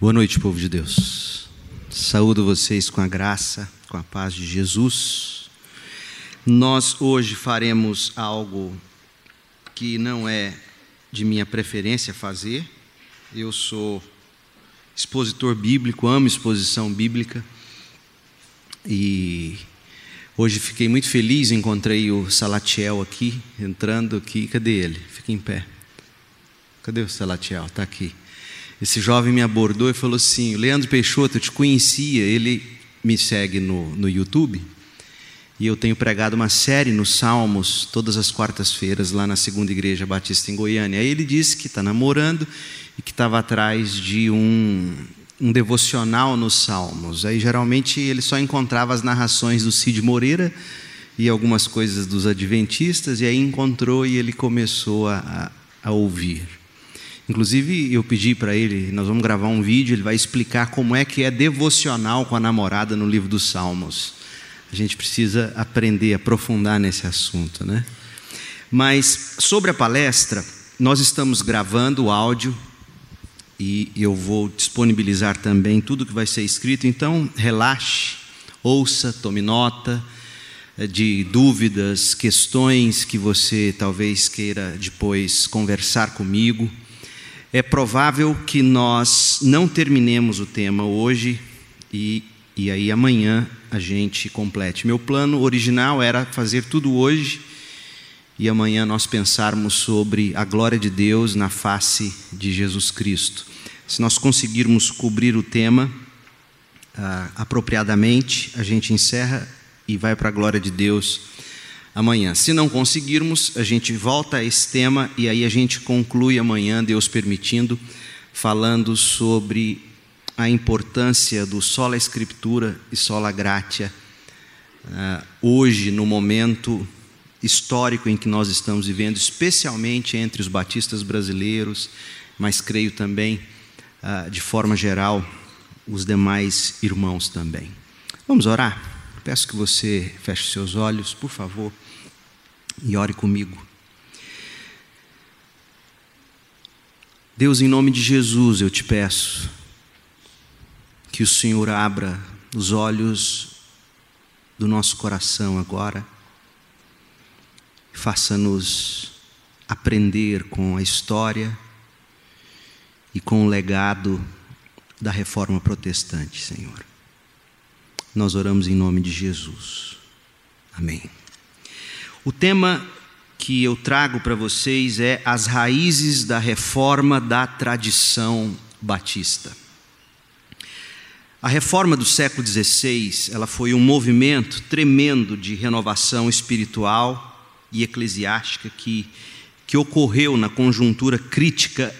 Boa noite, povo de Deus. Saúdo vocês com a graça, com a paz de Jesus. Nós hoje faremos algo que não é de minha preferência fazer. Eu sou expositor bíblico, amo exposição bíblica. E hoje fiquei muito feliz, encontrei o Salatiel aqui, entrando aqui. Cadê ele? Fica em pé. Cadê o Salatiel? Está aqui. Esse jovem me abordou e falou assim: Leandro Peixoto, eu te conhecia, ele me segue no, no YouTube. E eu tenho pregado uma série nos Salmos todas as quartas-feiras lá na segunda igreja batista em Goiânia. Aí ele disse que está namorando e que estava atrás de um, um devocional nos Salmos. Aí geralmente ele só encontrava as narrações do Cid Moreira e algumas coisas dos Adventistas, e aí encontrou e ele começou a, a ouvir. Inclusive, eu pedi para ele, nós vamos gravar um vídeo, ele vai explicar como é que é devocional com a namorada no livro dos Salmos. A gente precisa aprender, aprofundar nesse assunto, né? Mas sobre a palestra, nós estamos gravando o áudio e eu vou disponibilizar também tudo que vai ser escrito, então relaxe, ouça, tome nota eh, de dúvidas, questões que você talvez queira depois conversar comigo é provável que nós não terminemos o tema hoje e, e aí amanhã a gente complete. Meu plano original era fazer tudo hoje e amanhã nós pensarmos sobre a glória de Deus na face de Jesus Cristo. Se nós conseguirmos cobrir o tema ah, apropriadamente, a gente encerra e vai para a glória de Deus amanhã. Se não conseguirmos, a gente volta a esse tema e aí a gente conclui amanhã, Deus permitindo, falando sobre a importância do sola escritura e sola gratia uh, hoje no momento histórico em que nós estamos vivendo, especialmente entre os batistas brasileiros, mas creio também uh, de forma geral os demais irmãos também. Vamos orar? Peço que você feche seus olhos, por favor e ore comigo. Deus, em nome de Jesus, eu te peço que o Senhor abra os olhos do nosso coração agora, faça-nos aprender com a história e com o legado da reforma protestante, Senhor. Nós oramos em nome de Jesus. Amém. O tema que eu trago para vocês é as raízes da reforma da tradição batista. A reforma do século XVI, ela foi um movimento tremendo de renovação espiritual e eclesiástica que, que ocorreu na conjuntura crítica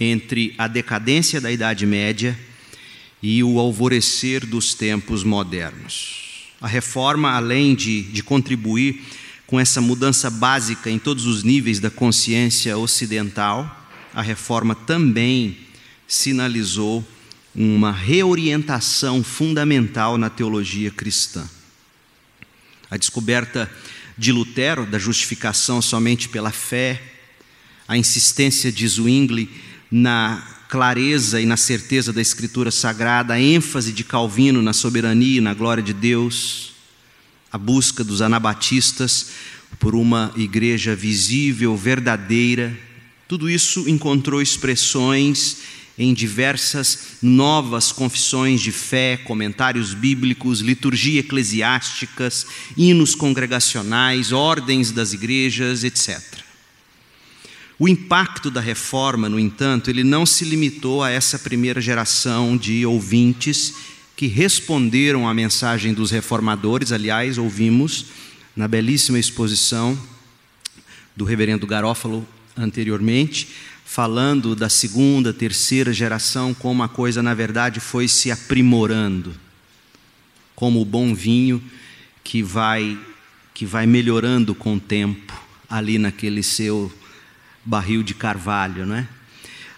entre a decadência da Idade Média e o alvorecer dos tempos modernos. A reforma, além de, de contribuir com essa mudança básica em todos os níveis da consciência ocidental, a reforma também sinalizou uma reorientação fundamental na teologia cristã. A descoberta de Lutero da justificação somente pela fé, a insistência de Zwingli na clareza e na certeza da Escritura Sagrada, a ênfase de Calvino na soberania e na glória de Deus, a busca dos anabatistas por uma igreja visível, verdadeira, tudo isso encontrou expressões em diversas novas confissões de fé, comentários bíblicos, liturgia eclesiásticas, hinos congregacionais, ordens das igrejas, etc. O impacto da reforma, no entanto, ele não se limitou a essa primeira geração de ouvintes que responderam à mensagem dos reformadores. Aliás, ouvimos na belíssima exposição do reverendo Garófalo anteriormente, falando da segunda, terceira geração, como a coisa na verdade foi se aprimorando, como o bom vinho que vai que vai melhorando com o tempo ali naquele seu barril de carvalho, não é?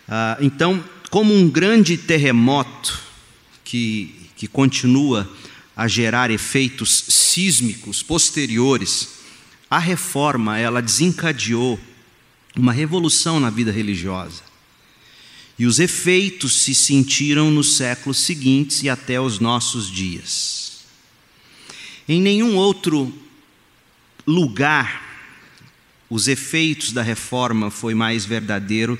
Ah, então, como um grande terremoto que que continua a gerar efeitos sísmicos posteriores, a reforma ela desencadeou uma revolução na vida religiosa. e os efeitos se sentiram nos séculos seguintes e até os nossos dias. Em nenhum outro lugar os efeitos da reforma foi mais verdadeiro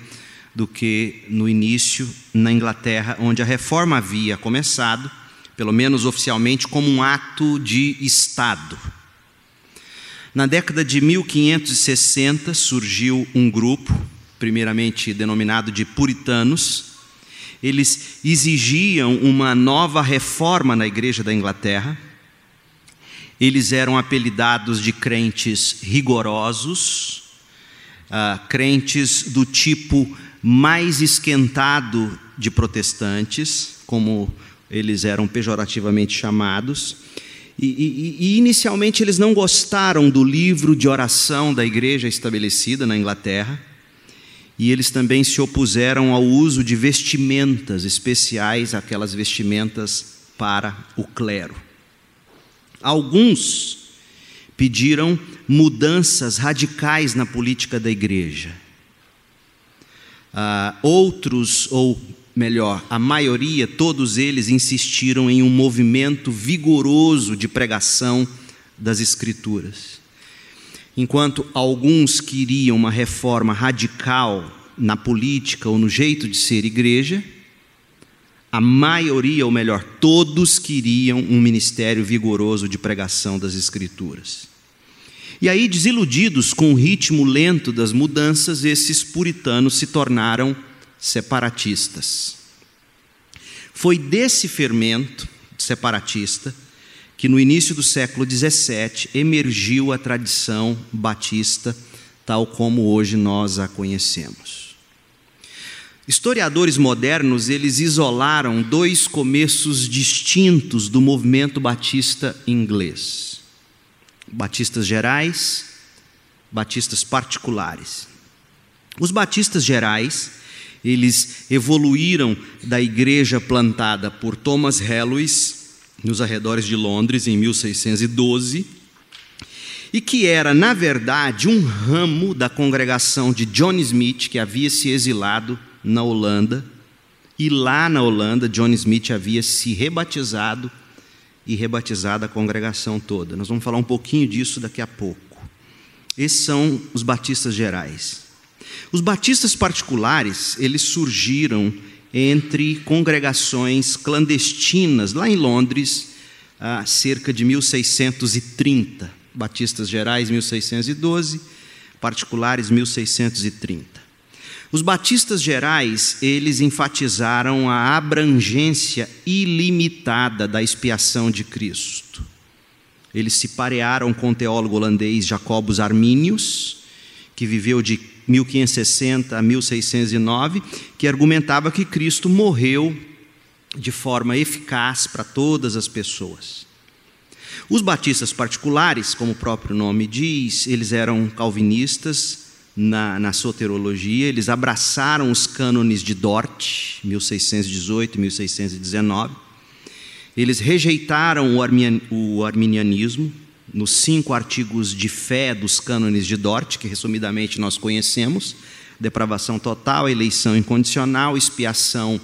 do que no início na Inglaterra, onde a reforma havia começado, pelo menos oficialmente, como um ato de Estado. Na década de 1560 surgiu um grupo, primeiramente denominado de puritanos. Eles exigiam uma nova reforma na igreja da Inglaterra. Eles eram apelidados de crentes rigorosos, uh, crentes do tipo mais esquentado de protestantes, como eles eram pejorativamente chamados. E, e, e, inicialmente eles não gostaram do livro de oração da igreja estabelecida na Inglaterra, e eles também se opuseram ao uso de vestimentas especiais, aquelas vestimentas para o clero. Alguns pediram mudanças radicais na política da igreja. Uh, outros, ou melhor, a maioria, todos eles insistiram em um movimento vigoroso de pregação das Escrituras. Enquanto alguns queriam uma reforma radical na política ou no jeito de ser igreja, a maioria, ou melhor, todos queriam um ministério vigoroso de pregação das Escrituras. E aí, desiludidos com o ritmo lento das mudanças, esses puritanos se tornaram separatistas. Foi desse fermento separatista que no início do século XVII emergiu a tradição batista, tal como hoje nós a conhecemos. Historiadores modernos, eles isolaram dois começos distintos do movimento batista inglês. Batistas gerais, batistas particulares. Os batistas gerais eles evoluíram da igreja plantada por Thomas Helwys nos arredores de Londres em 1612 e que era, na verdade, um ramo da congregação de John Smith que havia se exilado na Holanda e lá na Holanda John Smith havia se rebatizado e rebatizado a congregação toda. Nós vamos falar um pouquinho disso daqui a pouco. Esses são os batistas gerais. Os batistas particulares, eles surgiram entre congregações clandestinas lá em Londres, há cerca de 1630. Batistas gerais 1612, particulares 1630. Os batistas gerais, eles enfatizaram a abrangência ilimitada da expiação de Cristo. Eles se parearam com o teólogo holandês Jacobus Arminius, que viveu de 1560 a 1609, que argumentava que Cristo morreu de forma eficaz para todas as pessoas. Os batistas particulares, como o próprio nome diz, eles eram calvinistas na, na soterologia, eles abraçaram os cânones de Dort, 1618 e 1619. Eles rejeitaram o, armin, o arminianismo, nos cinco artigos de fé dos cânones de Dort, que resumidamente nós conhecemos: depravação total, eleição incondicional, expiação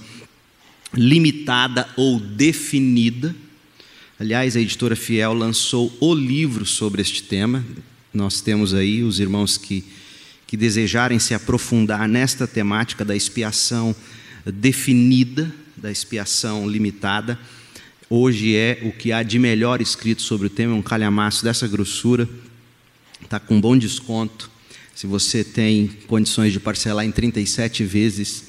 limitada ou definida. Aliás, a editora Fiel lançou o livro sobre este tema. Nós temos aí os irmãos que, que desejarem se aprofundar nesta temática da expiação definida, da expiação limitada Hoje é o que há de melhor escrito sobre o tema, um calhamaço dessa grossura, está com bom desconto. Se você tem condições de parcelar em 37 vezes,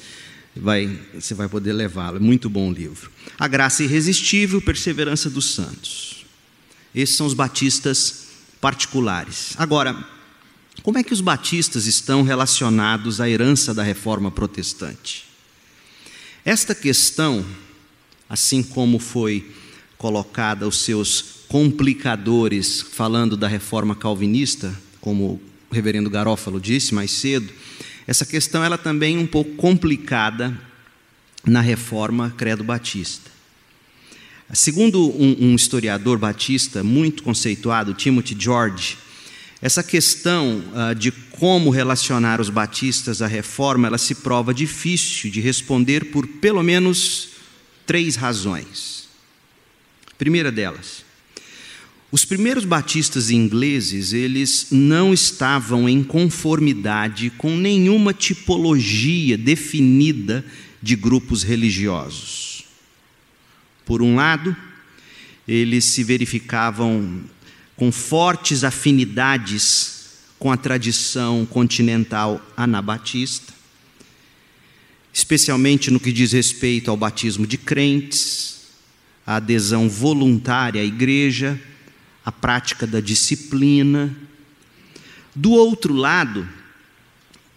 vai, você vai poder levá-lo. É muito bom o livro. A graça irresistível, perseverança dos santos. Esses são os batistas particulares. Agora, como é que os batistas estão relacionados à herança da reforma protestante? Esta questão assim como foi colocada os seus complicadores, falando da reforma calvinista, como o reverendo Garófalo disse mais cedo, essa questão ela também é um pouco complicada na reforma credo batista. Segundo um, um historiador batista muito conceituado, Timothy George, Essa questão uh, de como relacionar os batistas à reforma, ela se prova difícil de responder por pelo menos três razões. Primeira delas, os primeiros batistas ingleses, eles não estavam em conformidade com nenhuma tipologia definida de grupos religiosos. Por um lado, eles se verificavam com fortes afinidades com a tradição continental anabatista, especialmente no que diz respeito ao batismo de crentes, a adesão voluntária à igreja, a prática da disciplina. Do outro lado,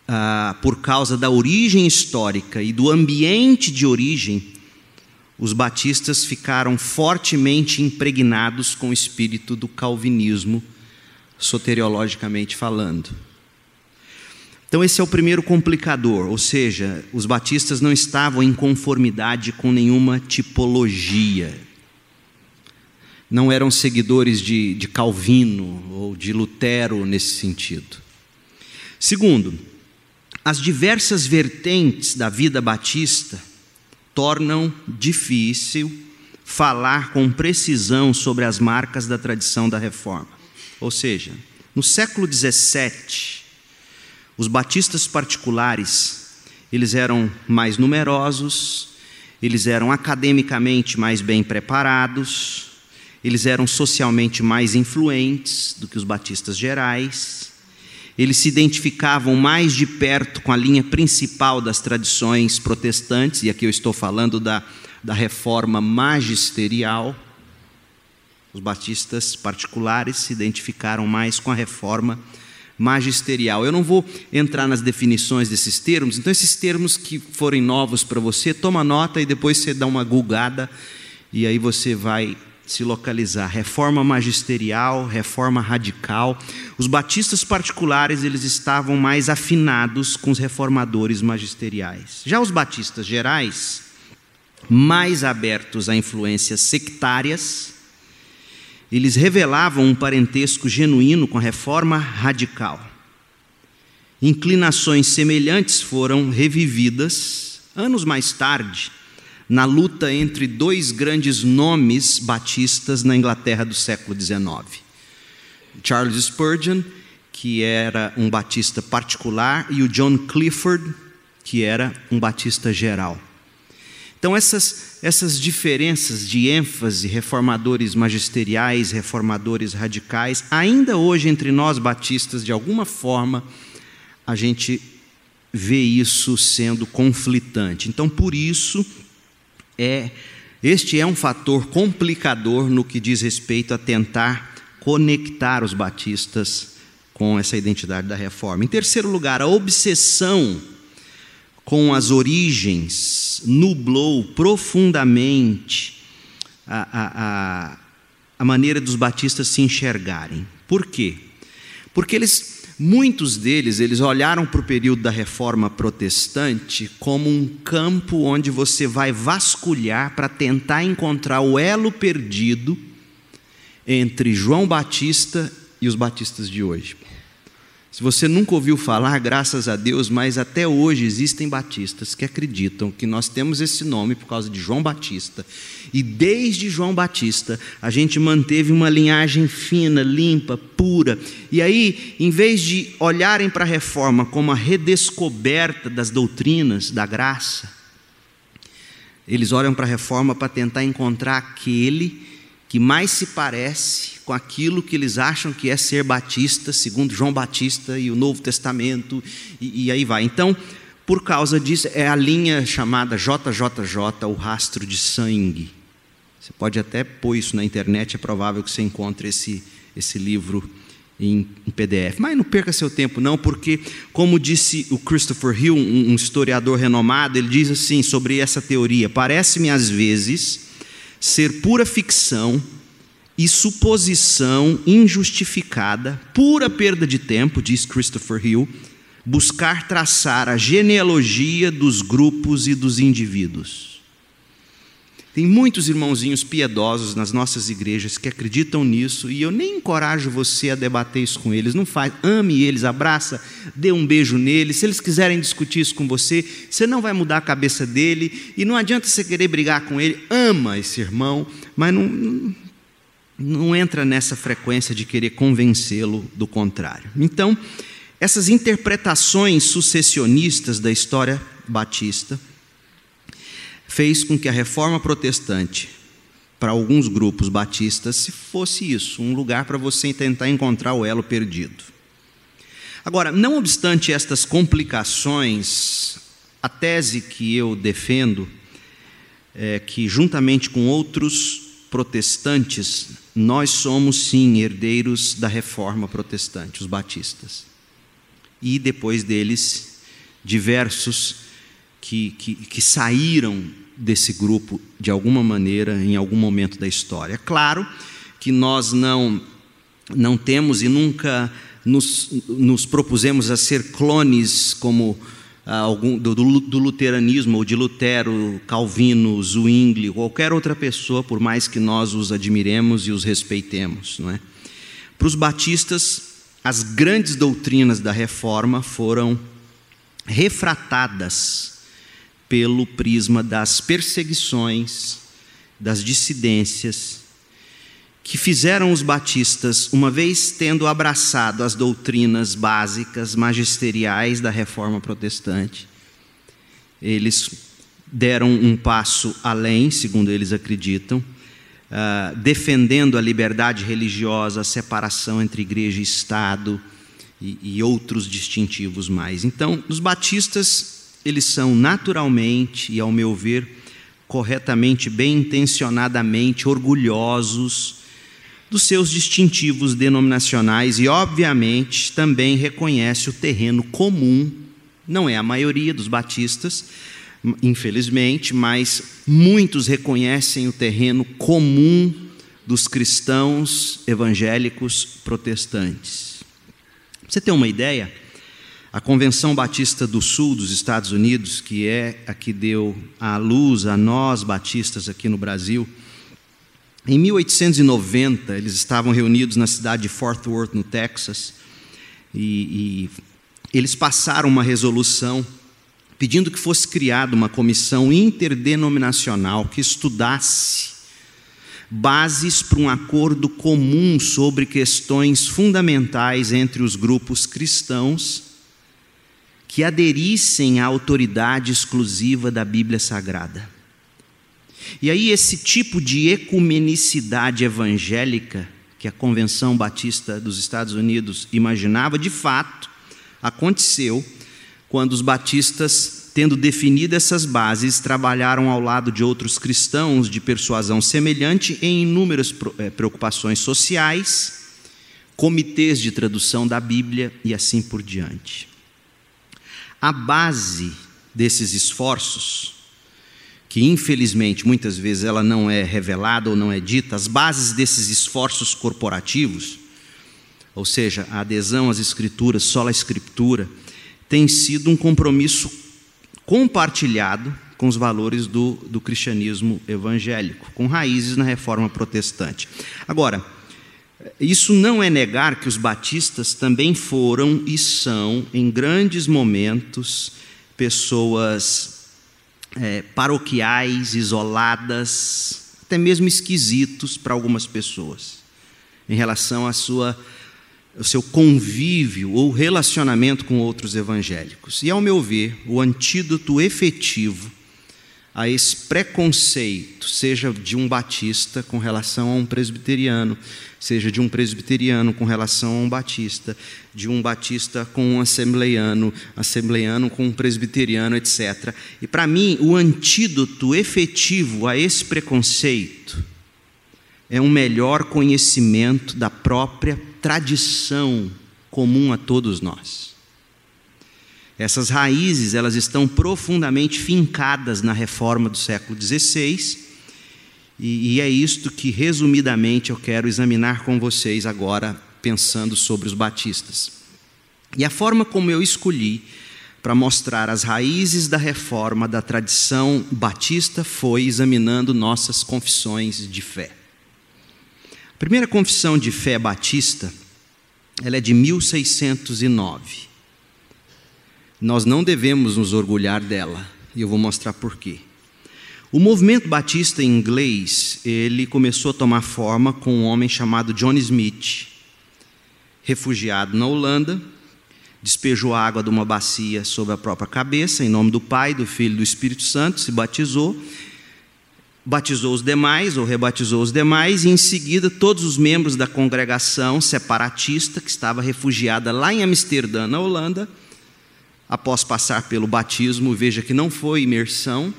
ah, por causa da origem histórica e do ambiente de origem, os batistas ficaram fortemente impregnados com o espírito do calvinismo, soteriologicamente falando. Então, esse é o primeiro complicador, ou seja, os batistas não estavam em conformidade com nenhuma tipologia. Não eram seguidores de, de Calvino ou de Lutero nesse sentido. Segundo, as diversas vertentes da vida batista tornam difícil falar com precisão sobre as marcas da tradição da reforma. Ou seja, no século XVII, os batistas particulares eles eram mais numerosos, eles eram academicamente mais bem preparados, eles eram socialmente mais influentes do que os batistas gerais, eles se identificavam mais de perto com a linha principal das tradições protestantes, e aqui eu estou falando da, da reforma magisterial. Os batistas particulares se identificaram mais com a reforma magisterial. Eu não vou entrar nas definições desses termos, então, esses termos que forem novos para você, toma nota e depois você dá uma gulgada, e aí você vai se localizar. Reforma magisterial, reforma radical. Os batistas particulares, eles estavam mais afinados com os reformadores magisteriais. Já os batistas gerais, mais abertos a influências sectárias, eles revelavam um parentesco genuíno com a reforma radical. Inclinações semelhantes foram revividas anos mais tarde na luta entre dois grandes nomes batistas na Inglaterra do século XIX. Charles Spurgeon, que era um batista particular, e o John Clifford, que era um batista geral. Então, essas, essas diferenças de ênfase, reformadores magisteriais, reformadores radicais, ainda hoje entre nós batistas, de alguma forma, a gente vê isso sendo conflitante. Então, por isso, é este é um fator complicador no que diz respeito a tentar conectar os batistas com essa identidade da reforma. Em terceiro lugar, a obsessão com as origens nublou profundamente a, a, a, a maneira dos batistas se enxergarem. Por quê? Porque eles Muitos deles, eles olharam para o período da reforma protestante como um campo onde você vai vasculhar para tentar encontrar o elo perdido entre João Batista e os batistas de hoje. Se você nunca ouviu falar, graças a Deus, mas até hoje existem batistas que acreditam que nós temos esse nome por causa de João Batista. E desde João Batista, a gente manteve uma linhagem fina, limpa, pura. E aí, em vez de olharem para a reforma como a redescoberta das doutrinas da graça, eles olham para a reforma para tentar encontrar aquele que mais se parece com aquilo que eles acham que é ser batista, segundo João Batista e o Novo Testamento, e, e aí vai. Então, por causa disso, é a linha chamada JJJ, o rastro de sangue. Você pode até pôr isso na internet, é provável que você encontre esse, esse livro em, em PDF. Mas não perca seu tempo, não, porque, como disse o Christopher Hill, um, um historiador renomado, ele diz assim sobre essa teoria: parece-me às vezes ser pura ficção e suposição injustificada, pura perda de tempo, diz Christopher Hill, buscar traçar a genealogia dos grupos e dos indivíduos. Tem muitos irmãozinhos piedosos nas nossas igrejas que acreditam nisso e eu nem encorajo você a debater isso com eles. Não faz, ame eles, abraça, dê um beijo neles. Se eles quiserem discutir isso com você, você não vai mudar a cabeça dele e não adianta você querer brigar com ele. Ama esse irmão, mas não, não, entra nessa frequência de querer convencê-lo do contrário. Então, essas interpretações sucessionistas da história batista fez com que a reforma protestante, para alguns grupos batistas, fosse isso, um lugar para você tentar encontrar o elo perdido. Agora, não obstante estas complicações, a tese que eu defendo é que, juntamente com outros protestantes, nós somos sim herdeiros da reforma protestante, os batistas. E depois deles, diversos que, que, que saíram desse grupo de alguma maneira em algum momento da história. Claro que nós não, não temos e nunca nos, nos propusemos a ser clones como algum, do, do, luteranismo ou de Lutero, Calvino, Zwingli, qualquer outra pessoa, por mais que nós os admiremos e os respeitemos. Não é? Para os batistas, as grandes doutrinas da reforma foram refratadas pelo prisma das perseguições, das dissidências, que fizeram os batistas, uma vez tendo abraçado as doutrinas básicas, magisteriais da reforma protestante, eles deram um passo além, segundo eles acreditam, uh, defendendo a liberdade religiosa, a separação entre igreja e Estado e, e outros distintivos mais. Então, os batistas eles são naturalmente e, ao meu ver, corretamente, bem intencionadamente orgulhosos dos seus distintivos denominacionais e, obviamente, também reconhece o terreno comum, não é a maioria dos batistas, infelizmente, mas muitos reconhecem o terreno comum dos cristãos evangélicos protestantes. Pra você ter uma ideia, a Convenção Batista do Sul dos Estados Unidos, que é a que deu a luz a nós batistas aqui no Brasil, em 1890 eles estavam reunidos na cidade de Fort Worth, no Texas, e, e eles passaram uma resolução pedindo que fosse criada uma comissão interdenominacional que estudasse bases para um acordo comum sobre questões fundamentais entre os grupos cristãos que aderissem à autoridade exclusiva da Bíblia Sagrada. E aí, esse tipo de ecumenicidade evangélica que a Convenção Batista dos Estados Unidos imaginava, de fato, aconteceu quando os batistas, tendo definido essas bases, trabalharam ao lado de outros cristãos de persuasão semelhante em inúmeras eh, preocupações sociais, comitês de tradução da Bíblia e assim por diante. A base desses esforços, que infelizmente muitas vezes ela não é revelada ou não é dita, as bases desses esforços corporativos, ou seja, a adesão às escrituras, só a escritura, tem sido um compromisso compartilhado com os valores do, do cristianismo evangélico, com raízes na reforma protestante. Agora, isso não é negar que os batistas também foram e são, em grandes momentos, pessoas é, paroquiais, isoladas, até mesmo esquisitos para algumas pessoas, em relação à sua, ao seu convívio ou relacionamento com outros evangélicos. E, ao meu ver, o antídoto efetivo a esse preconceito, seja de um batista com relação a um presbiteriano, seja de um presbiteriano com relação a um batista, de um batista com um assembleiano, assembleiano com um presbiteriano, etc. E para mim, o antídoto efetivo a esse preconceito é um melhor conhecimento da própria tradição comum a todos nós. Essas raízes, elas estão profundamente fincadas na reforma do século XVI, e, e é isto que, resumidamente, eu quero examinar com vocês agora, pensando sobre os batistas. E a forma como eu escolhi para mostrar as raízes da reforma da tradição batista foi examinando nossas confissões de fé. A primeira confissão de fé batista, ela é de 1609. Nós não devemos nos orgulhar dela, e eu vou mostrar por quê. O movimento batista inglês, ele começou a tomar forma com um homem chamado John Smith, refugiado na Holanda, despejou a água de uma bacia sobre a própria cabeça, em nome do Pai, do Filho e do Espírito Santo, se batizou, batizou os demais, ou rebatizou os demais, e em seguida todos os membros da congregação separatista, que estava refugiada lá em Amsterdã, na Holanda, após passar pelo batismo, veja que não foi imersão,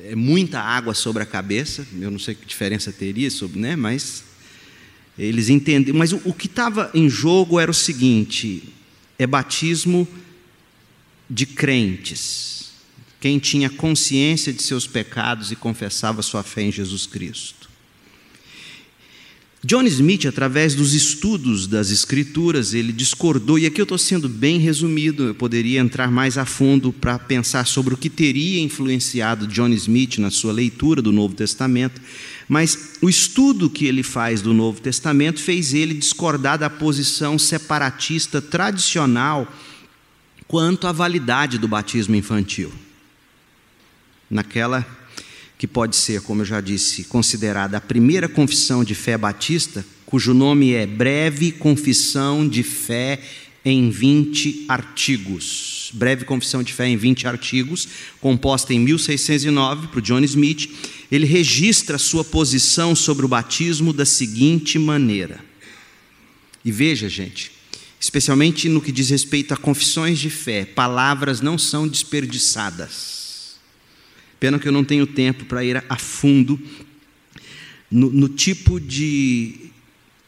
é, é muita água sobre a cabeça, eu não sei que diferença teria, sobre, né, mas eles entenderam, mas o, o que estava em jogo era o seguinte: é batismo de crentes, quem tinha consciência de seus pecados e confessava sua fé em Jesus Cristo. John Smith, através dos estudos das Escrituras, ele discordou, e aqui eu estou sendo bem resumido, eu poderia entrar mais a fundo para pensar sobre o que teria influenciado John Smith na sua leitura do Novo Testamento, mas o estudo que ele faz do Novo Testamento fez ele discordar da posição separatista tradicional quanto à validade do batismo infantil. Naquela que pode ser, como eu já disse, considerada a primeira confissão de fé batista, cujo nome é Breve Confissão de Fé em 20 artigos. Breve Confissão de Fé em 20 artigos, composta em 1609 por John Smith, ele registra sua posição sobre o batismo da seguinte maneira. E veja, gente, especialmente no que diz respeito a confissões de fé, palavras não são desperdiçadas. Pena que eu não tenho tempo para ir a fundo no, no tipo de,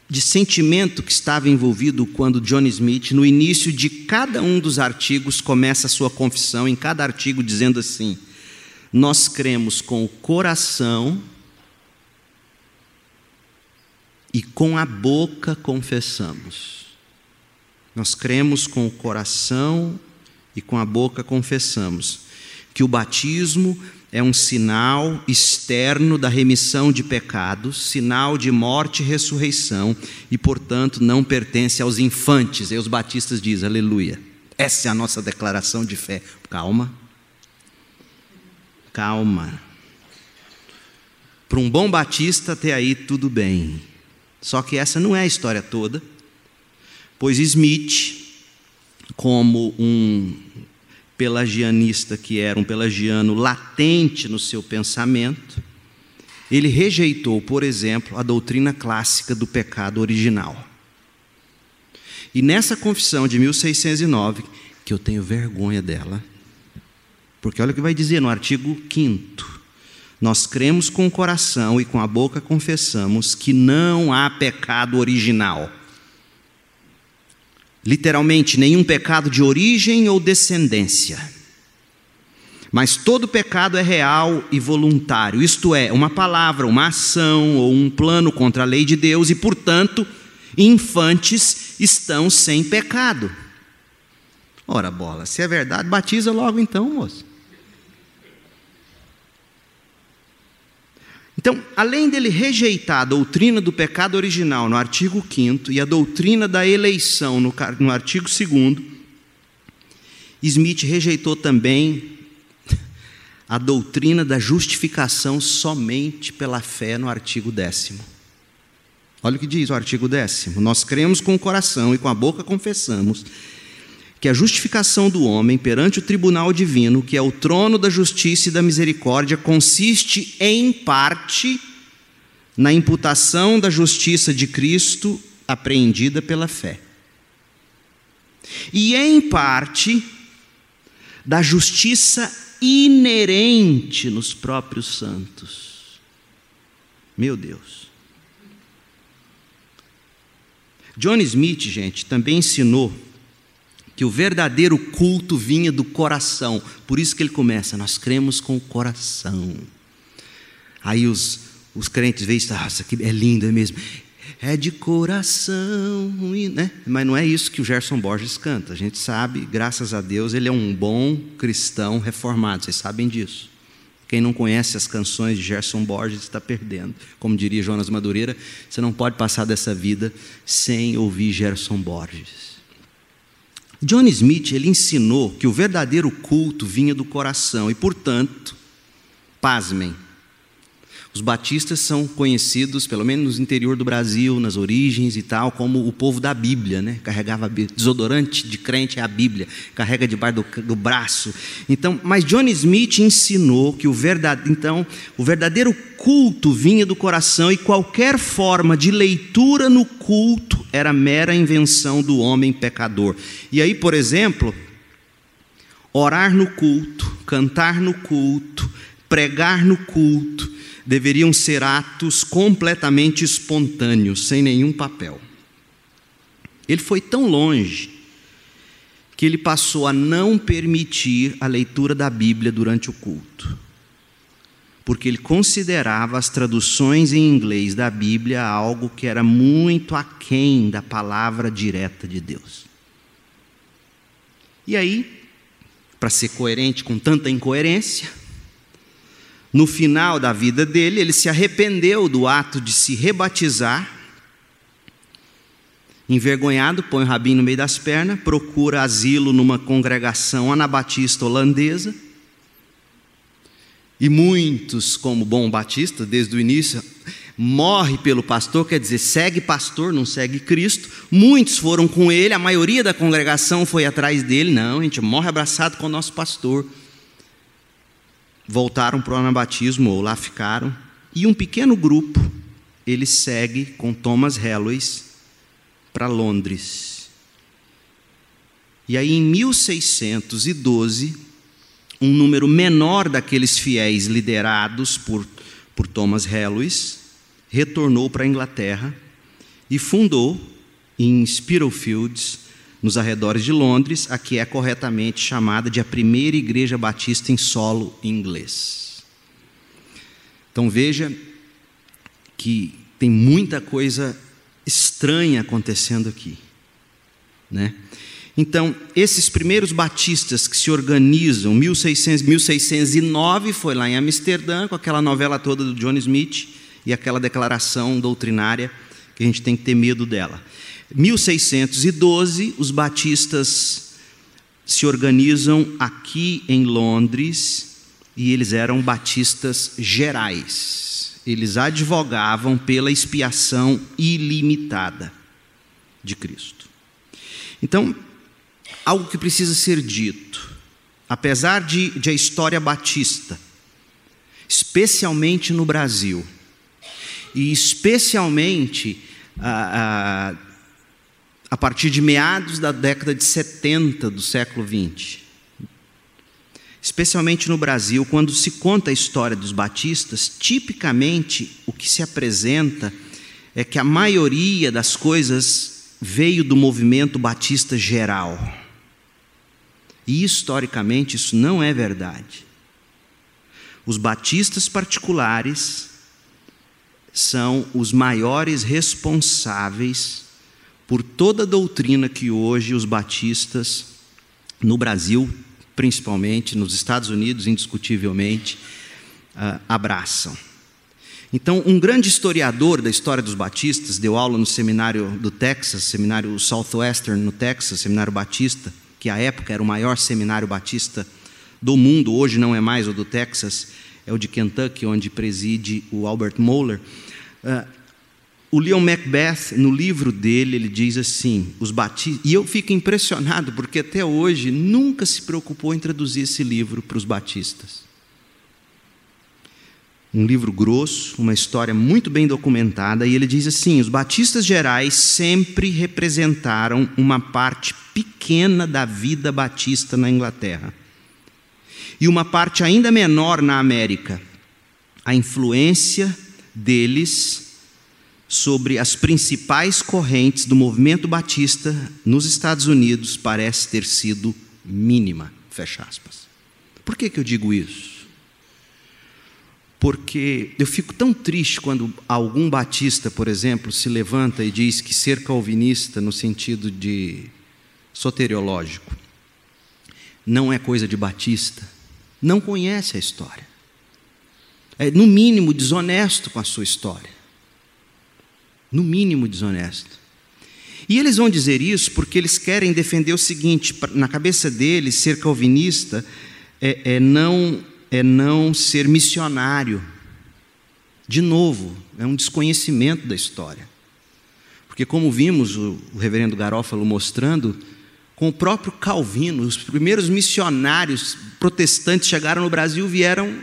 de sentimento que estava envolvido quando John Smith, no início de cada um dos artigos, começa a sua confissão, em cada artigo, dizendo assim: nós cremos com o coração e com a boca confessamos. Nós cremos com o coração e com a boca confessamos que o batismo é um sinal externo da remissão de pecados, sinal de morte e ressurreição, e portanto não pertence aos infantes. E os batistas dizem, aleluia. Essa é a nossa declaração de fé. Calma, calma. Para um bom batista, até aí tudo bem. Só que essa não é a história toda, pois Smith, como um pelagianista que era, um pelagiano latente no seu pensamento, ele rejeitou, por exemplo, a doutrina clássica do pecado original. E nessa confissão de 1609, que eu tenho vergonha dela, porque olha o que vai dizer no artigo 5. Nós cremos com o coração e com a boca confessamos que não há pecado original. Literalmente, nenhum pecado de origem ou descendência. Mas todo pecado é real e voluntário, isto é, uma palavra, uma ação ou um plano contra a lei de Deus e, portanto, infantes estão sem pecado. Ora, bola, se é verdade, batiza logo então, moço. Então, além dele rejeitar a doutrina do pecado original no artigo 5 e a doutrina da eleição no, artigo 2, Smith rejeitou também a doutrina da justificação somente pela fé no artigo 10. Olha o que diz o artigo 10. Nós cremos com o coração e com a boca confessamos que a justificação do homem perante o tribunal divino, que é o trono da justiça e da misericórdia, consiste em parte na imputação da justiça de Cristo apreendida pela fé. E em parte da justiça inerente nos próprios santos. Meu Deus. John Smith, gente, também ensinou que o verdadeiro culto vinha do coração. Por isso que ele começa, nós cremos com o coração. Aí os, os crentes veem isso, ah, isso aqui é lindo, é mesmo. é de coração, né? Mas não é isso que o Gerson Borges canta. A gente sabe, graças a Deus, ele é um bom cristão reformado. Vocês sabem disso. Quem não conhece as canções de Gerson Borges está perdendo. Como diria Jonas Madureira, você não pode passar dessa vida sem ouvir Gerson Borges. John Smith ele ensinou que o verdadeiro culto vinha do coração e, portanto, pasmem, os batistas são conhecidos, pelo menos no interior do Brasil, nas origens e tal, como o povo da Bíblia, né? Carregava desodorante de crente é a Bíblia, carrega debaixo do, do braço. Então, mas John Smith ensinou que o verdade, então, o verdadeiro culto vinha do coração e qualquer forma de leitura no culto era mera invenção do homem pecador. E aí, por exemplo, orar no culto, cantar no culto, pregar no culto, deveriam ser atos completamente espontâneos, sem nenhum papel. Ele foi tão longe que ele passou a não permitir a leitura da Bíblia durante o culto, porque ele considerava as traduções em inglês da Bíblia algo que era muito aquém da palavra direta de Deus. E aí, para ser coerente com tanta incoerência, no final da vida dele, ele se arrependeu do ato de se rebatizar. Envergonhado, põe o rabinho no meio das pernas, procura asilo numa congregação anabatista holandesa. E muitos, como bom batista, desde o início, morre pelo pastor, quer dizer, segue pastor, não segue Cristo. Muitos foram com ele, a maioria da congregação foi atrás dele. Não, a gente morre abraçado com o nosso pastor voltaram para o anabatismo ou lá ficaram. E um pequeno grupo, ele segue com Thomas Helwys para Londres. E aí em 1612, um número menor daqueles fiéis liderados por, por Thomas Helwys retornou para a Inglaterra e fundou em Spitalfields nos arredores de Londres, a que é corretamente chamada de a primeira igreja batista em solo inglês. Então veja que tem muita coisa estranha acontecendo aqui, né? Então, esses primeiros batistas que se organizam, 1600, 1609 foi lá em Amsterdã, com aquela novela toda do John Smith e aquela declaração doutrinária que a gente tem que ter medo dela. 1612, os batistas se organizam aqui em Londres e eles eram batistas gerais. Eles advogavam pela expiação ilimitada de Cristo. Então, algo que precisa ser dito, apesar de, de a história batista, especialmente no Brasil, e especialmente ah, ah, a partir de meados da década de 70 do século 20. Especialmente no Brasil, quando se conta a história dos batistas, tipicamente o que se apresenta é que a maioria das coisas veio do movimento batista geral. E historicamente isso não é verdade. Os batistas particulares são os maiores responsáveis por toda a doutrina que hoje os batistas, no Brasil, principalmente, nos Estados Unidos, indiscutivelmente, uh, abraçam. Então, um grande historiador da história dos batistas deu aula no seminário do Texas, seminário Southwestern no Texas, seminário batista, que à época era o maior seminário batista do mundo, hoje não é mais o do Texas, é o de Kentucky, onde preside o Albert Moeller. O Leon Macbeth, no livro dele, ele diz assim: os batistas. E eu fico impressionado, porque até hoje nunca se preocupou em traduzir esse livro para os batistas. Um livro grosso, uma história muito bem documentada, e ele diz assim: os batistas gerais sempre representaram uma parte pequena da vida batista na Inglaterra, e uma parte ainda menor na América. A influência deles sobre as principais correntes do movimento batista nos Estados Unidos parece ter sido mínima. Fecha aspas. Por que, que eu digo isso? porque eu fico tão triste quando algum batista, por exemplo, se levanta e diz que ser calvinista, no sentido de soteriológico, não é coisa de batista, não conhece a história. É, no mínimo, desonesto com a sua história. No mínimo, desonesto. E eles vão dizer isso porque eles querem defender o seguinte: na cabeça deles, ser calvinista é, é não, é não ser missionário. De novo, é um desconhecimento da história. Porque, como vimos o, o reverendo Garófalo mostrando, com o próprio Calvino, os primeiros missionários protestantes chegaram no Brasil vieram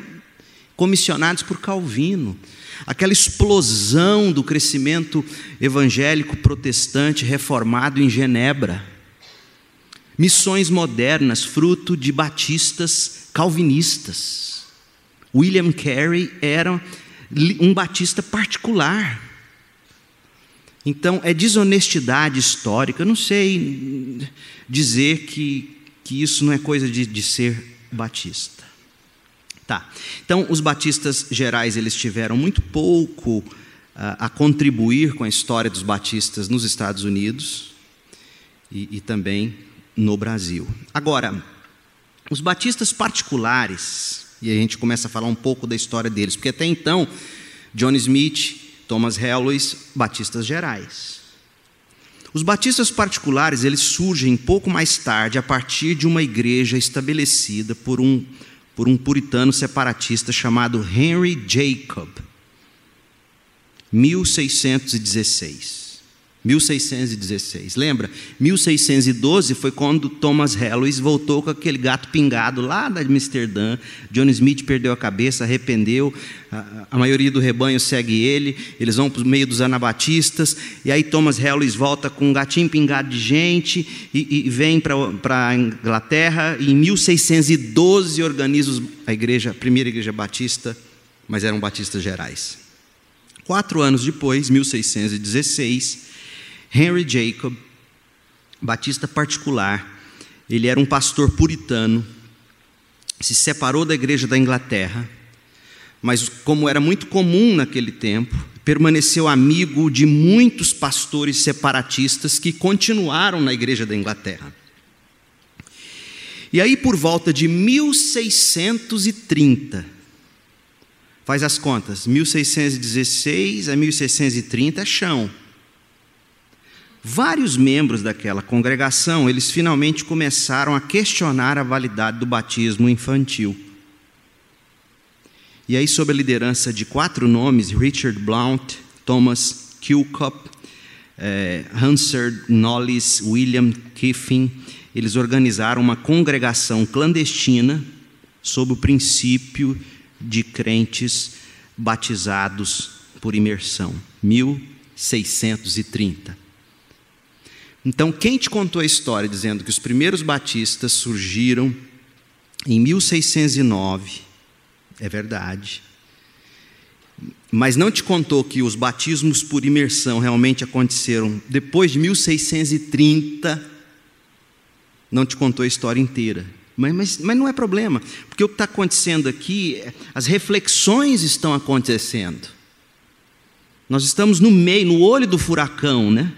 comissionados por Calvino aquela explosão do crescimento evangélico protestante reformado em Genebra. Missões modernas, fruto de batistas calvinistas. William Carey era um batista particular. Então, é desonestidade histórica. Eu não sei dizer que, que isso não é coisa de, de ser batista. Tá. Então, os batistas gerais eles tiveram muito pouco uh, a contribuir com a história dos batistas nos Estados Unidos e, e também no Brasil. Agora, os batistas particulares, e a gente começa a falar um pouco da história deles, porque até então, John Smith, Thomas Helwys, batistas gerais. Os batistas particulares, eles surgem pouco mais tarde a partir de uma igreja estabelecida por um por um puritano separatista chamado Henry Jacob, 1616. 1616. Lembra? 1612 foi quando Thomas Helwys voltou com aquele gato pingado lá da Amsterdã. John Smith perdeu a cabeça, arrependeu. A, maioria do rebanho segue ele. Eles vão para o meio dos anabatistas. E aí Thomas Helwys volta com um gatinho pingado de gente e, e vem para a Inglaterra. E em 1612 organiza a igreja, a primeira igreja batista, mas eram batistas gerais. Quatro anos depois, 1616, Henry Jacob, batista particular, ele era um pastor puritano, se separou da igreja da Inglaterra, mas, como era muito comum naquele tempo, permaneceu amigo de muitos pastores separatistas que continuaram na igreja da Inglaterra. E aí, por volta de 1630, faz as contas, 1616 a 1630 é chão. Vários membros daquela congregação, eles finalmente começaram a questionar a validade do batismo infantil. E aí, sob a liderança de quatro nomes, Richard Blount, Thomas Kilcop, eh, Hansard Knowles, William Kiffin, eles organizaram uma congregação clandestina sob o princípio de crentes batizados por imersão, 1630. Então, quem te contou a história dizendo que os primeiros batistas surgiram em 1609, é verdade. Mas não te contou que os batismos por imersão realmente aconteceram depois de 1630, não te contou a história inteira. Mas, mas, mas não é problema, porque o que está acontecendo aqui, as reflexões estão acontecendo. Nós estamos no meio, no olho do furacão, né?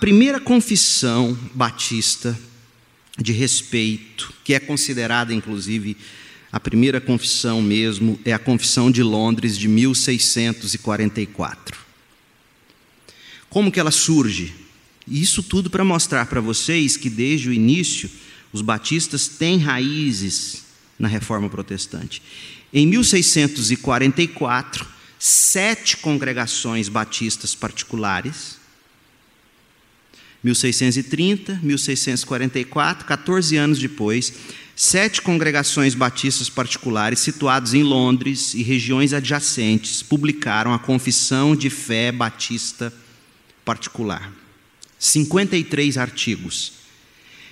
Primeira confissão batista de respeito, que é considerada inclusive a primeira confissão mesmo, é a Confissão de Londres de 1644. Como que ela surge? Isso tudo para mostrar para vocês que desde o início os batistas têm raízes na reforma protestante. Em 1644, sete congregações batistas particulares 1630, 1644, 14 anos depois, sete congregações batistas particulares situados em Londres e regiões adjacentes publicaram a Confissão de Fé Batista Particular. 53 artigos.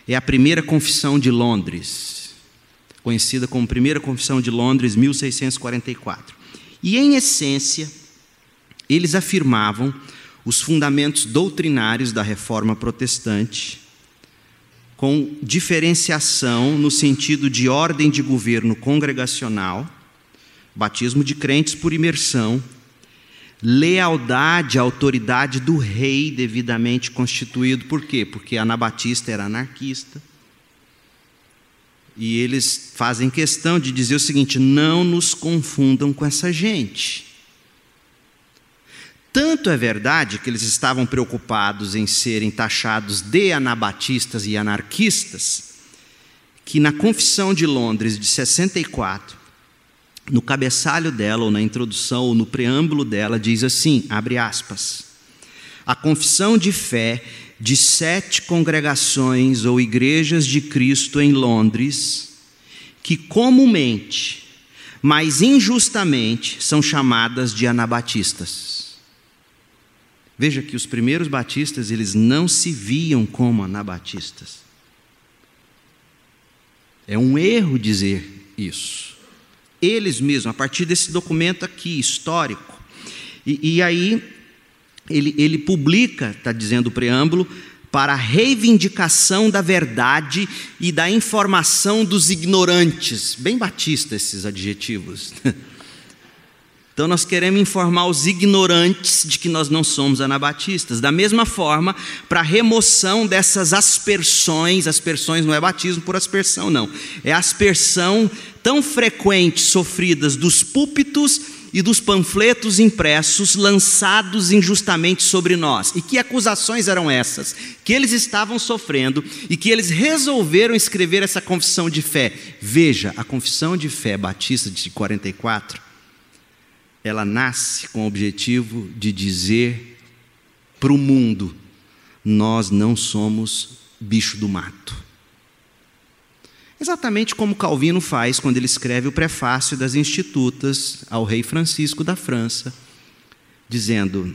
É a primeira confissão de Londres, conhecida como Primeira Confissão de Londres, 1644. E, em essência, eles afirmavam os fundamentos doutrinários da reforma protestante, com diferenciação no sentido de ordem de governo congregacional, batismo de crentes por imersão, lealdade à autoridade do rei devidamente constituído. Por quê? Porque Anabatista era anarquista. E eles fazem questão de dizer o seguinte: não nos confundam com essa gente. Tanto é verdade que eles estavam preocupados em serem taxados de anabatistas e anarquistas, que na Confissão de Londres de 64, no cabeçalho dela, ou na introdução, ou no preâmbulo dela, diz assim: abre aspas. A confissão de fé de sete congregações ou igrejas de Cristo em Londres, que comumente, mas injustamente, são chamadas de anabatistas. Veja que os primeiros batistas, eles não se viam como anabatistas. É um erro dizer isso. Eles mesmos, a partir desse documento aqui, histórico. E, e aí, ele, ele publica, está dizendo o preâmbulo, para a reivindicação da verdade e da informação dos ignorantes. Bem batista esses adjetivos. Então nós queremos informar os ignorantes de que nós não somos anabatistas. Da mesma forma, para a remoção dessas aspersões, aspersões não é batismo por aspersão, não. É aspersão tão frequente sofridas dos púlpitos e dos panfletos impressos lançados injustamente sobre nós. E que acusações eram essas? Que eles estavam sofrendo e que eles resolveram escrever essa confissão de fé. Veja, a confissão de fé batista de 44 ela nasce com o objetivo de dizer para o mundo: nós não somos bicho do mato. Exatamente como Calvino faz quando ele escreve o prefácio das Institutas ao rei Francisco da França, dizendo: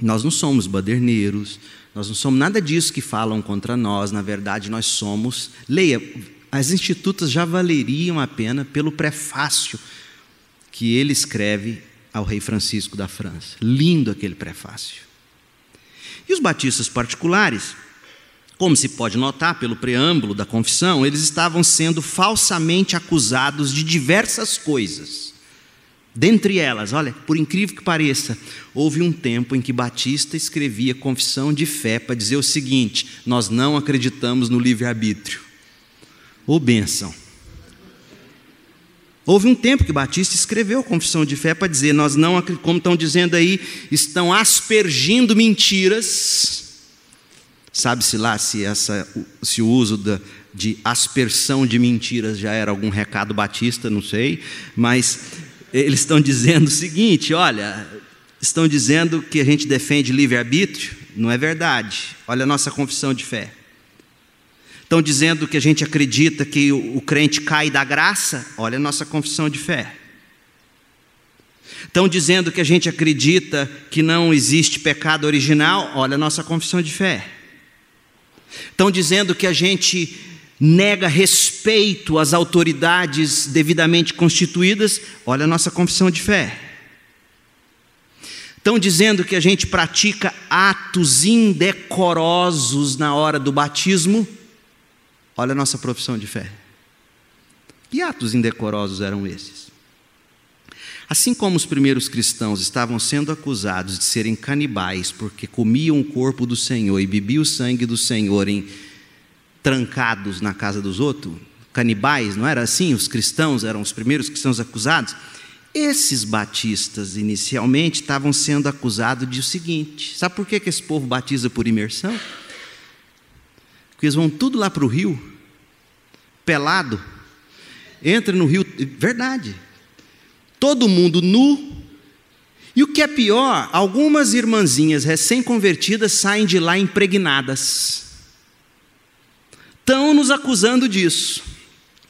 Nós não somos baderneiros, nós não somos nada disso que falam contra nós, na verdade, nós somos. Leia, as Institutas já valeriam a pena pelo prefácio que ele escreve ao rei Francisco da França. Lindo aquele prefácio. E os batistas particulares, como se pode notar pelo preâmbulo da confissão, eles estavam sendo falsamente acusados de diversas coisas. Dentre elas, olha, por incrível que pareça, houve um tempo em que Batista escrevia confissão de fé para dizer o seguinte: nós não acreditamos no livre-arbítrio. Ô bênção! Houve um tempo que Batista escreveu a confissão de fé para dizer: nós não, como estão dizendo aí, estão aspergindo mentiras. Sabe-se lá se, essa, se o uso da, de aspersão de mentiras já era algum recado batista, não sei, mas eles estão dizendo o seguinte: olha, estão dizendo que a gente defende livre-arbítrio, não é verdade. Olha a nossa confissão de fé. Estão dizendo que a gente acredita que o, crente cai da graça? Olha a nossa confissão de fé. Estão dizendo que a gente acredita que não existe pecado original? Olha a nossa confissão de fé. Estão dizendo que a gente nega respeito às autoridades devidamente constituídas? Olha a nossa confissão de fé. Estão dizendo que a gente pratica atos indecorosos na hora do batismo? Olha a nossa profissão de fé. Que atos indecorosos eram esses? Assim como os primeiros cristãos estavam sendo acusados de serem canibais porque comiam o corpo do Senhor e bebiam o sangue do Senhor em trancados na casa dos outros, canibais, não era assim? Os cristãos eram os primeiros cristãos acusados. Esses batistas, inicialmente, estavam sendo acusados de o seguinte: sabe por que, que esse povo batiza por imersão? Porque eles vão tudo lá para o rio, pelado, entra no rio, verdade. Todo mundo nu. E o que é pior, algumas irmãzinhas recém-convertidas saem de lá impregnadas. Estão nos acusando disso.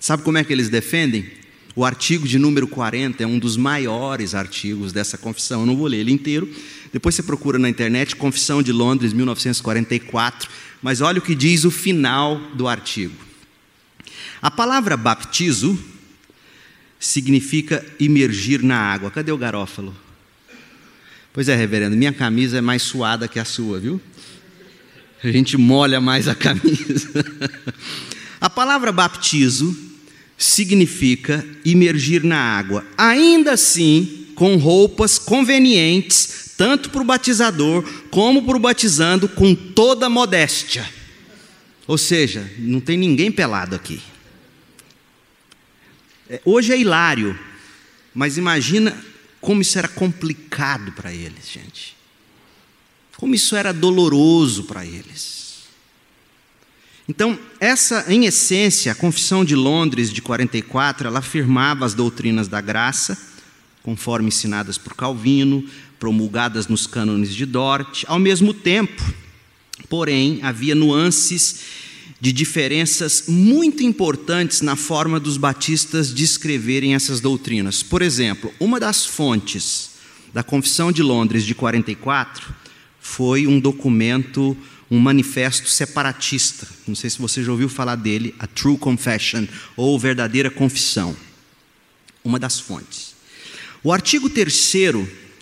Sabe como é que eles defendem? O artigo de número 40 é um dos maiores artigos dessa confissão. Eu não vou ler ele inteiro. Depois você procura na internet, Confissão de Londres, 1944. Mas olha o que diz o final do artigo. A palavra baptizo significa imergir na água. Cadê o garófalo? Pois é, reverendo, minha camisa é mais suada que a sua, viu? A gente molha mais a camisa. a palavra baptizo significa imergir na água, ainda assim com roupas convenientes, tanto para o batizador como para o batizando, com toda modéstia. Ou seja, não tem ninguém pelado aqui. É, hoje é hilário, mas imagina como isso era complicado para eles, gente. Como isso era doloroso para eles. Então, essa, em essência, a Confissão de Londres de 44, ela afirmava as doutrinas da graça, conforme ensinadas por Calvino, promulgadas nos cânones de Dort. Ao mesmo tempo, porém, havia nuances de diferenças muito importantes na forma dos batistas descreverem essas doutrinas. Por exemplo, uma das fontes da Confissão de Londres de 44 foi um documento, um manifesto separatista. Não sei se você já ouviu falar dele, a True Confession ou Verdadeira Confissão. Uma das fontes. O artigo 3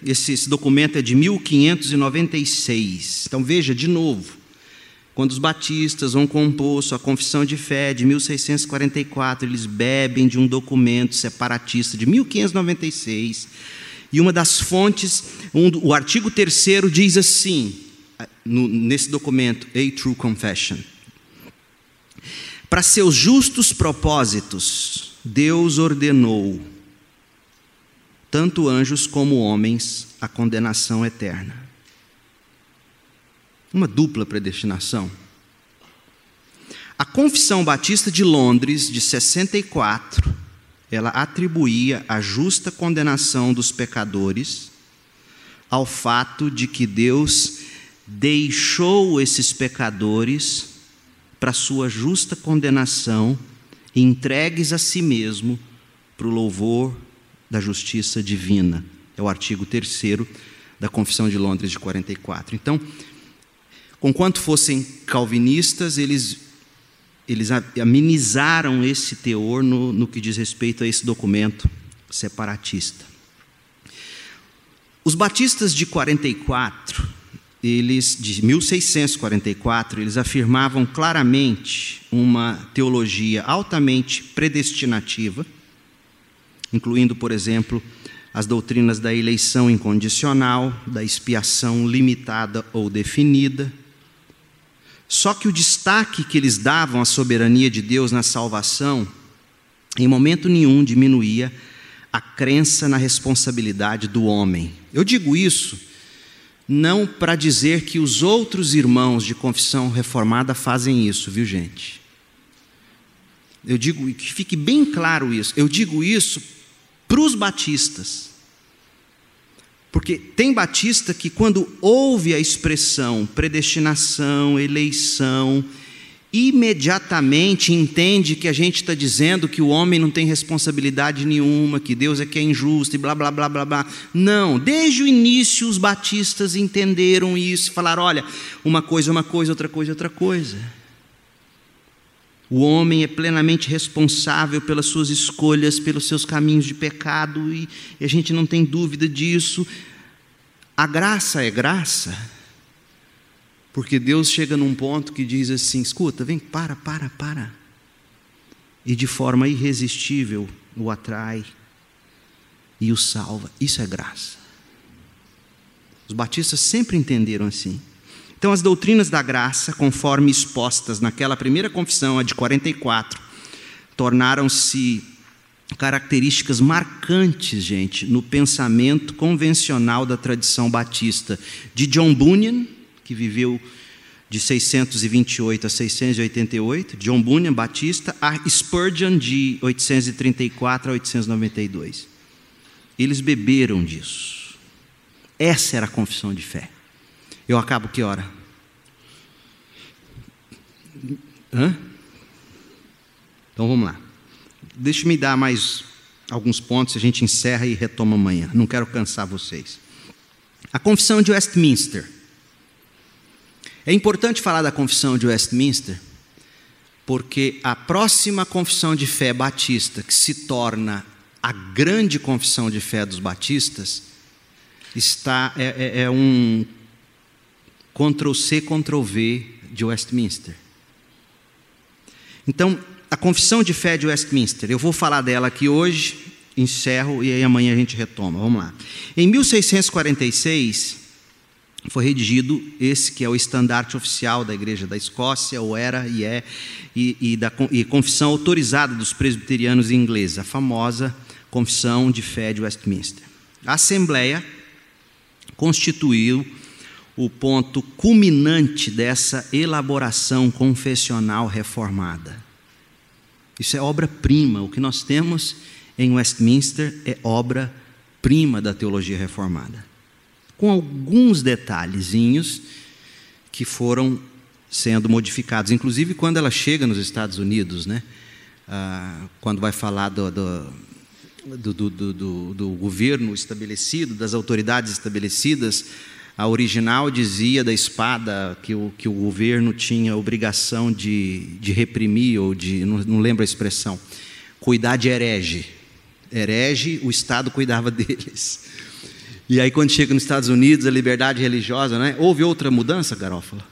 esse, esse documento é de 1596. Então veja de novo, quando os batistas vão compor sua confissão de fé de 1644, eles bebem de um documento separatista de 1596. E uma das fontes, um, o artigo 3 diz assim, no, nesse documento, A True Confession: Para seus justos propósitos, Deus ordenou, tanto anjos como homens, a condenação eterna uma dupla predestinação. A Confissão Batista de Londres, de 64, ela atribuía a justa condenação dos pecadores ao fato de que Deus deixou esses pecadores para sua justa condenação, entregues a si mesmo para o louvor da justiça divina. É o artigo 3 da Confissão de Londres de 44. Então, Conquanto fossem calvinistas, eles, eles amenizaram esse teor no, no que diz respeito a esse documento separatista. Os batistas de 44, eles de 1644, eles afirmavam claramente uma teologia altamente predestinativa, incluindo, por exemplo, as doutrinas da eleição incondicional, da expiação limitada ou definida, só que o destaque que eles davam à soberania de Deus na salvação, em momento nenhum diminuía a crença na responsabilidade do homem. Eu digo isso não para dizer que os outros irmãos de confissão reformada fazem isso, viu, gente? Eu digo que fique bem claro isso. Eu digo isso para os batistas. Porque tem batista que, quando ouve a expressão predestinação, eleição, imediatamente entende que a gente está dizendo que o homem não tem responsabilidade nenhuma, que Deus é que é injusto e blá, blá, blá, blá, blá. Não, desde o início os batistas entenderam isso, falaram: olha, uma coisa é uma coisa, outra coisa é outra coisa. O homem é plenamente responsável pelas suas escolhas, pelos seus caminhos de pecado, e, a gente não tem dúvida disso. A graça é graça, porque Deus chega num ponto que diz assim: escuta, vem, para, para, para. E de forma irresistível o atrai e o salva. Isso é graça. Os batistas sempre entenderam assim. Então, as doutrinas da graça, conforme expostas naquela primeira confissão, a de 44, tornaram-se características marcantes, gente, no pensamento convencional da tradição batista. De John Bunyan, que viveu de 628 a 688, John Bunyan Batista, a Spurgeon de 834 a 892. Eles beberam disso. Essa era a confissão de fé. Eu acabo que hora? Hã? Então vamos lá. Deixe-me dar mais alguns pontos, a gente encerra e retoma amanhã. Não quero cansar vocês. A confissão de Westminster. É importante falar da confissão de Westminster, porque a próxima confissão de fé batista, que se torna a grande confissão de fé dos batistas, está é, é, é um Ctrl C, Ctrl V de Westminster. Então, a Confissão de Fé de Westminster. Eu vou falar dela aqui hoje, encerro e aí amanhã a gente retoma. Vamos lá. Em 1646 foi redigido esse que é o estandarte oficial da Igreja da Escócia, ou era e é, e, e da e confissão autorizada dos presbiterianos ingleses, a famosa Confissão de Fé de Westminster. A Assembleia constituiu o ponto culminante dessa elaboração confessional reformada. Isso é obra-prima. O que nós temos em Westminster é obra-prima da teologia reformada. Com alguns detalhezinhos que foram sendo modificados, inclusive quando ela chega nos Estados Unidos, né? Ah, quando vai falar do, do do, do, do, do, governo estabelecido, das autoridades estabelecidas, a original dizia da espada que o, que o governo tinha obrigação de, de reprimir, ou de, não, não lembro a expressão, cuidar de herege. Herege, o Estado cuidava deles. E aí, quando chega nos Estados Unidos, a liberdade religiosa, né? houve outra mudança, Garófalo?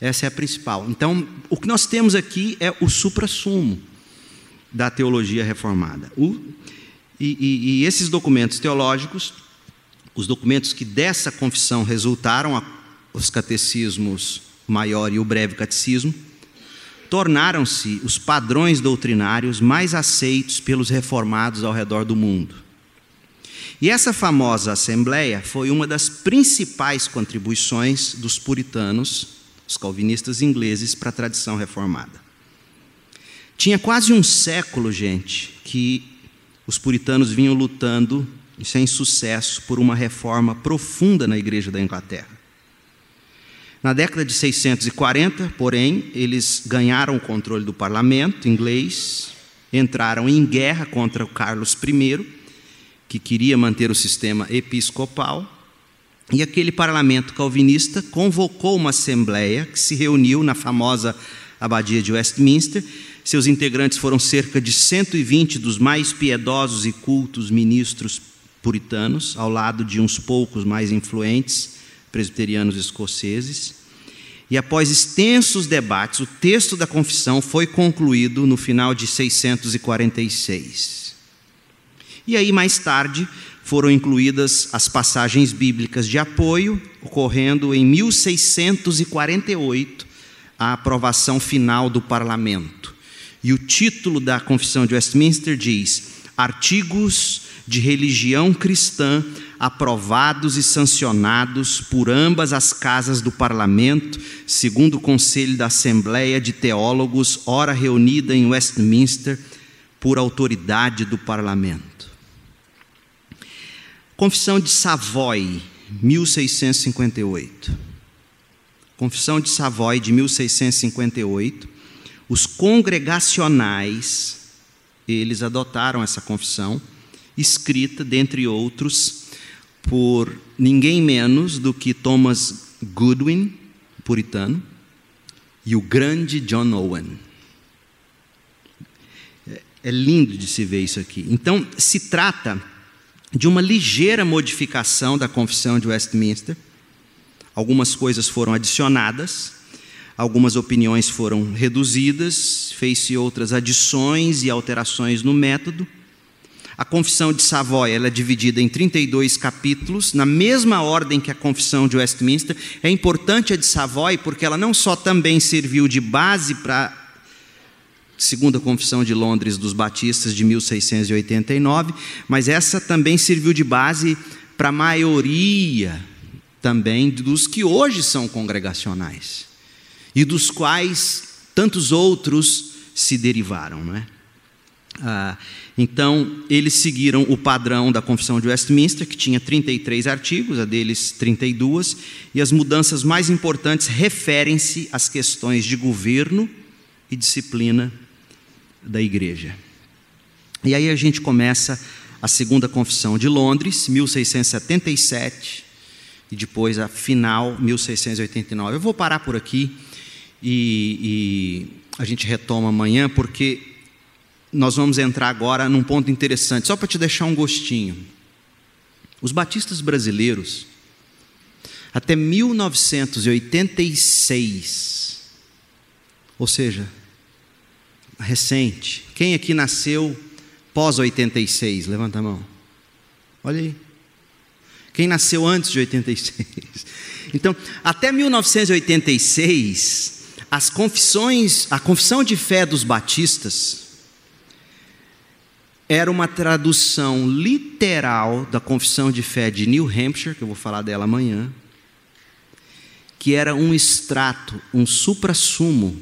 Essa é a principal. Então, o que nós temos aqui é o supra-sumo da teologia reformada. O, e, e, e esses documentos teológicos os documentos que dessa confissão resultaram, os catecismos maior e o breve catecismo, tornaram-se os padrões doutrinários mais aceitos pelos reformados ao redor do mundo. E essa famosa assembleia foi uma das principais contribuições dos puritanos, os calvinistas ingleses, para a tradição reformada. Tinha quase um século, gente, que os puritanos vinham lutando e sem sucesso por uma reforma profunda na igreja da Inglaterra. Na década de 640, porém, eles ganharam o controle do parlamento inglês, entraram em guerra contra o Carlos I, que queria manter o sistema episcopal, e aquele parlamento calvinista convocou uma assembleia que se reuniu na famosa abadia de Westminster seus integrantes foram cerca de 120 dos mais piedosos e cultos ministros puritanos, ao lado de uns poucos mais influentes presbiterianos escoceses. E após extensos debates, o texto da confissão foi concluído no final de 646. E aí, mais tarde, foram incluídas as passagens bíblicas de apoio, ocorrendo em 1648 a aprovação final do parlamento. E o título da Confissão de Westminster diz: Artigos de religião cristã aprovados e sancionados por ambas as casas do parlamento, segundo o conselho da Assembleia de Teólogos, ora reunida em Westminster, por autoridade do parlamento. Confissão de Savoy, 1658. Confissão de Savoy de 1658. Os congregacionais, eles adotaram essa confissão escrita, dentre outros, por ninguém menos do que Thomas Goodwin, puritano, e o grande John Owen. É, é lindo de se ver isso aqui. Então, se trata de uma ligeira modificação da Confissão de Westminster. Algumas coisas foram adicionadas, algumas opiniões foram reduzidas, fez-se outras adições e alterações no método. A Confissão de Savoy ela é dividida em 32 capítulos, na mesma ordem que a Confissão de Westminster. É importante a de Savoy porque ela não só também serviu de base para a segunda Confissão de Londres dos Batistas de 1689, mas essa também serviu de base para a maioria também dos que hoje são congregacionais e dos quais tantos outros se derivaram, não é? Ah, então, eles seguiram o padrão da Confissão de Westminster, que tinha 33 artigos, a deles 32, e as mudanças mais importantes referem-se às questões de governo e disciplina da igreja. E aí a gente começa a segunda Confissão de Londres, 1677, e depois a final, 1689. Eu vou parar por aqui e, e a gente retoma amanhã, porque nós vamos entrar agora num ponto interessante, só para te deixar um gostinho. Os batistas brasileiros, até 1986, ou seja, recente. Quem aqui nasceu pós 86? Levanta a mão. Olha aí. Quem nasceu antes de 86? Então, até 1986, as confissões, a confissão de fé dos batistas era uma tradução literal da confissão de fé de New Hampshire, que eu vou falar dela amanhã, que era um extrato, um supra-sumo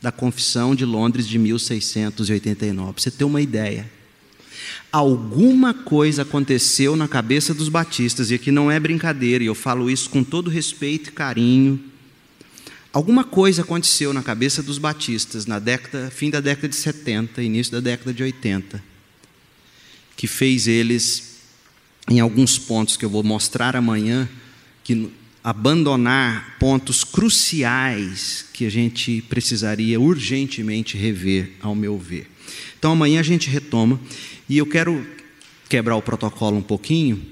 da confissão de Londres de 1689. Para você ter uma ideia. Alguma coisa aconteceu na cabeça dos batistas, e aqui não é brincadeira, e eu falo isso com todo respeito e carinho. Alguma coisa aconteceu na cabeça dos batistas na década, fim da década de 70, início da década de 80, que fez eles, em alguns pontos que eu vou mostrar amanhã, que abandonar pontos cruciais que a gente precisaria urgentemente rever, ao meu ver. Então amanhã a gente retoma e eu quero quebrar o protocolo um pouquinho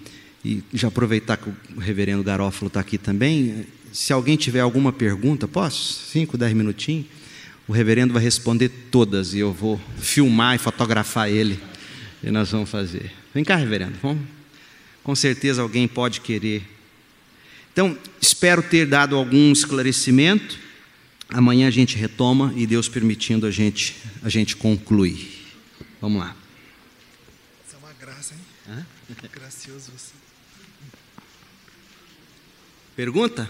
e já aproveitar que o reverendo Garófalo está aqui também. Se alguém tiver alguma pergunta, posso? Cinco, dez minutinhos? O reverendo vai responder todas e eu vou filmar e fotografar ele e nós vamos fazer. Vem cá, reverendo, vamos? Com certeza alguém pode querer então, espero ter dado algum esclarecimento. Amanhã a gente retoma e Deus permitindo a gente a gente conclui. Vamos lá. Isso é uma graça, hein? Hã? Gracioso você. Pergunta?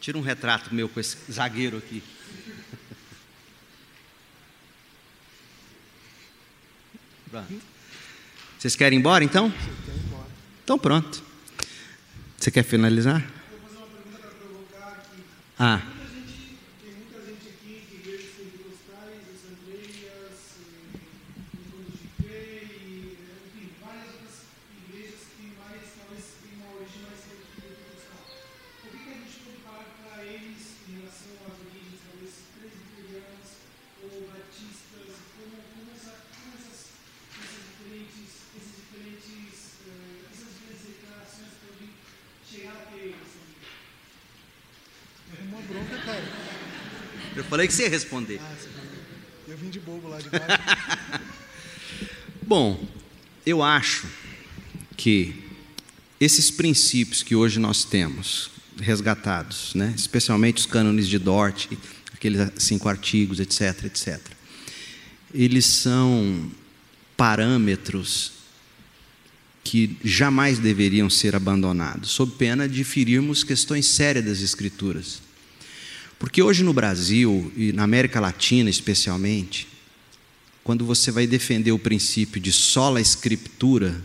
Tira um retrato meu com esse zagueiro aqui. Pronto. Vocês querem ir embora então? Então pronto. Você quer finalizar? Eu vou fazer uma pergunta para provocar aqui. Ah. Muita gente, tem muita gente aqui de igrejas pentecostais, assembleias, encontros de fé e, enfim, várias outras igrejas que mais, talvez, têm uma origem mais pentecostal. O que, que a gente pode falar para eles em relação às origens, talvez, presbiterianas ou batistas, como, como, essa, como essas, essas diferentes, esses diferentes, eh, essas diferentes declarações podem chegar até eles? assim? É uma bronca, cara. Eu falei que você ia responder. Ah? Eu vim de bobo lá de baixo. Bom, eu acho que esses princípios que hoje nós temos resgatados, né, especialmente os cânones de Dort, aqueles cinco artigos, etc., etc., eles são parâmetros que jamais deveriam ser abandonados, sob pena de ferirmos questões sérias das Escrituras. Porque hoje no Brasil e na América Latina especialmente, quando você vai defender o princípio de sola escritura,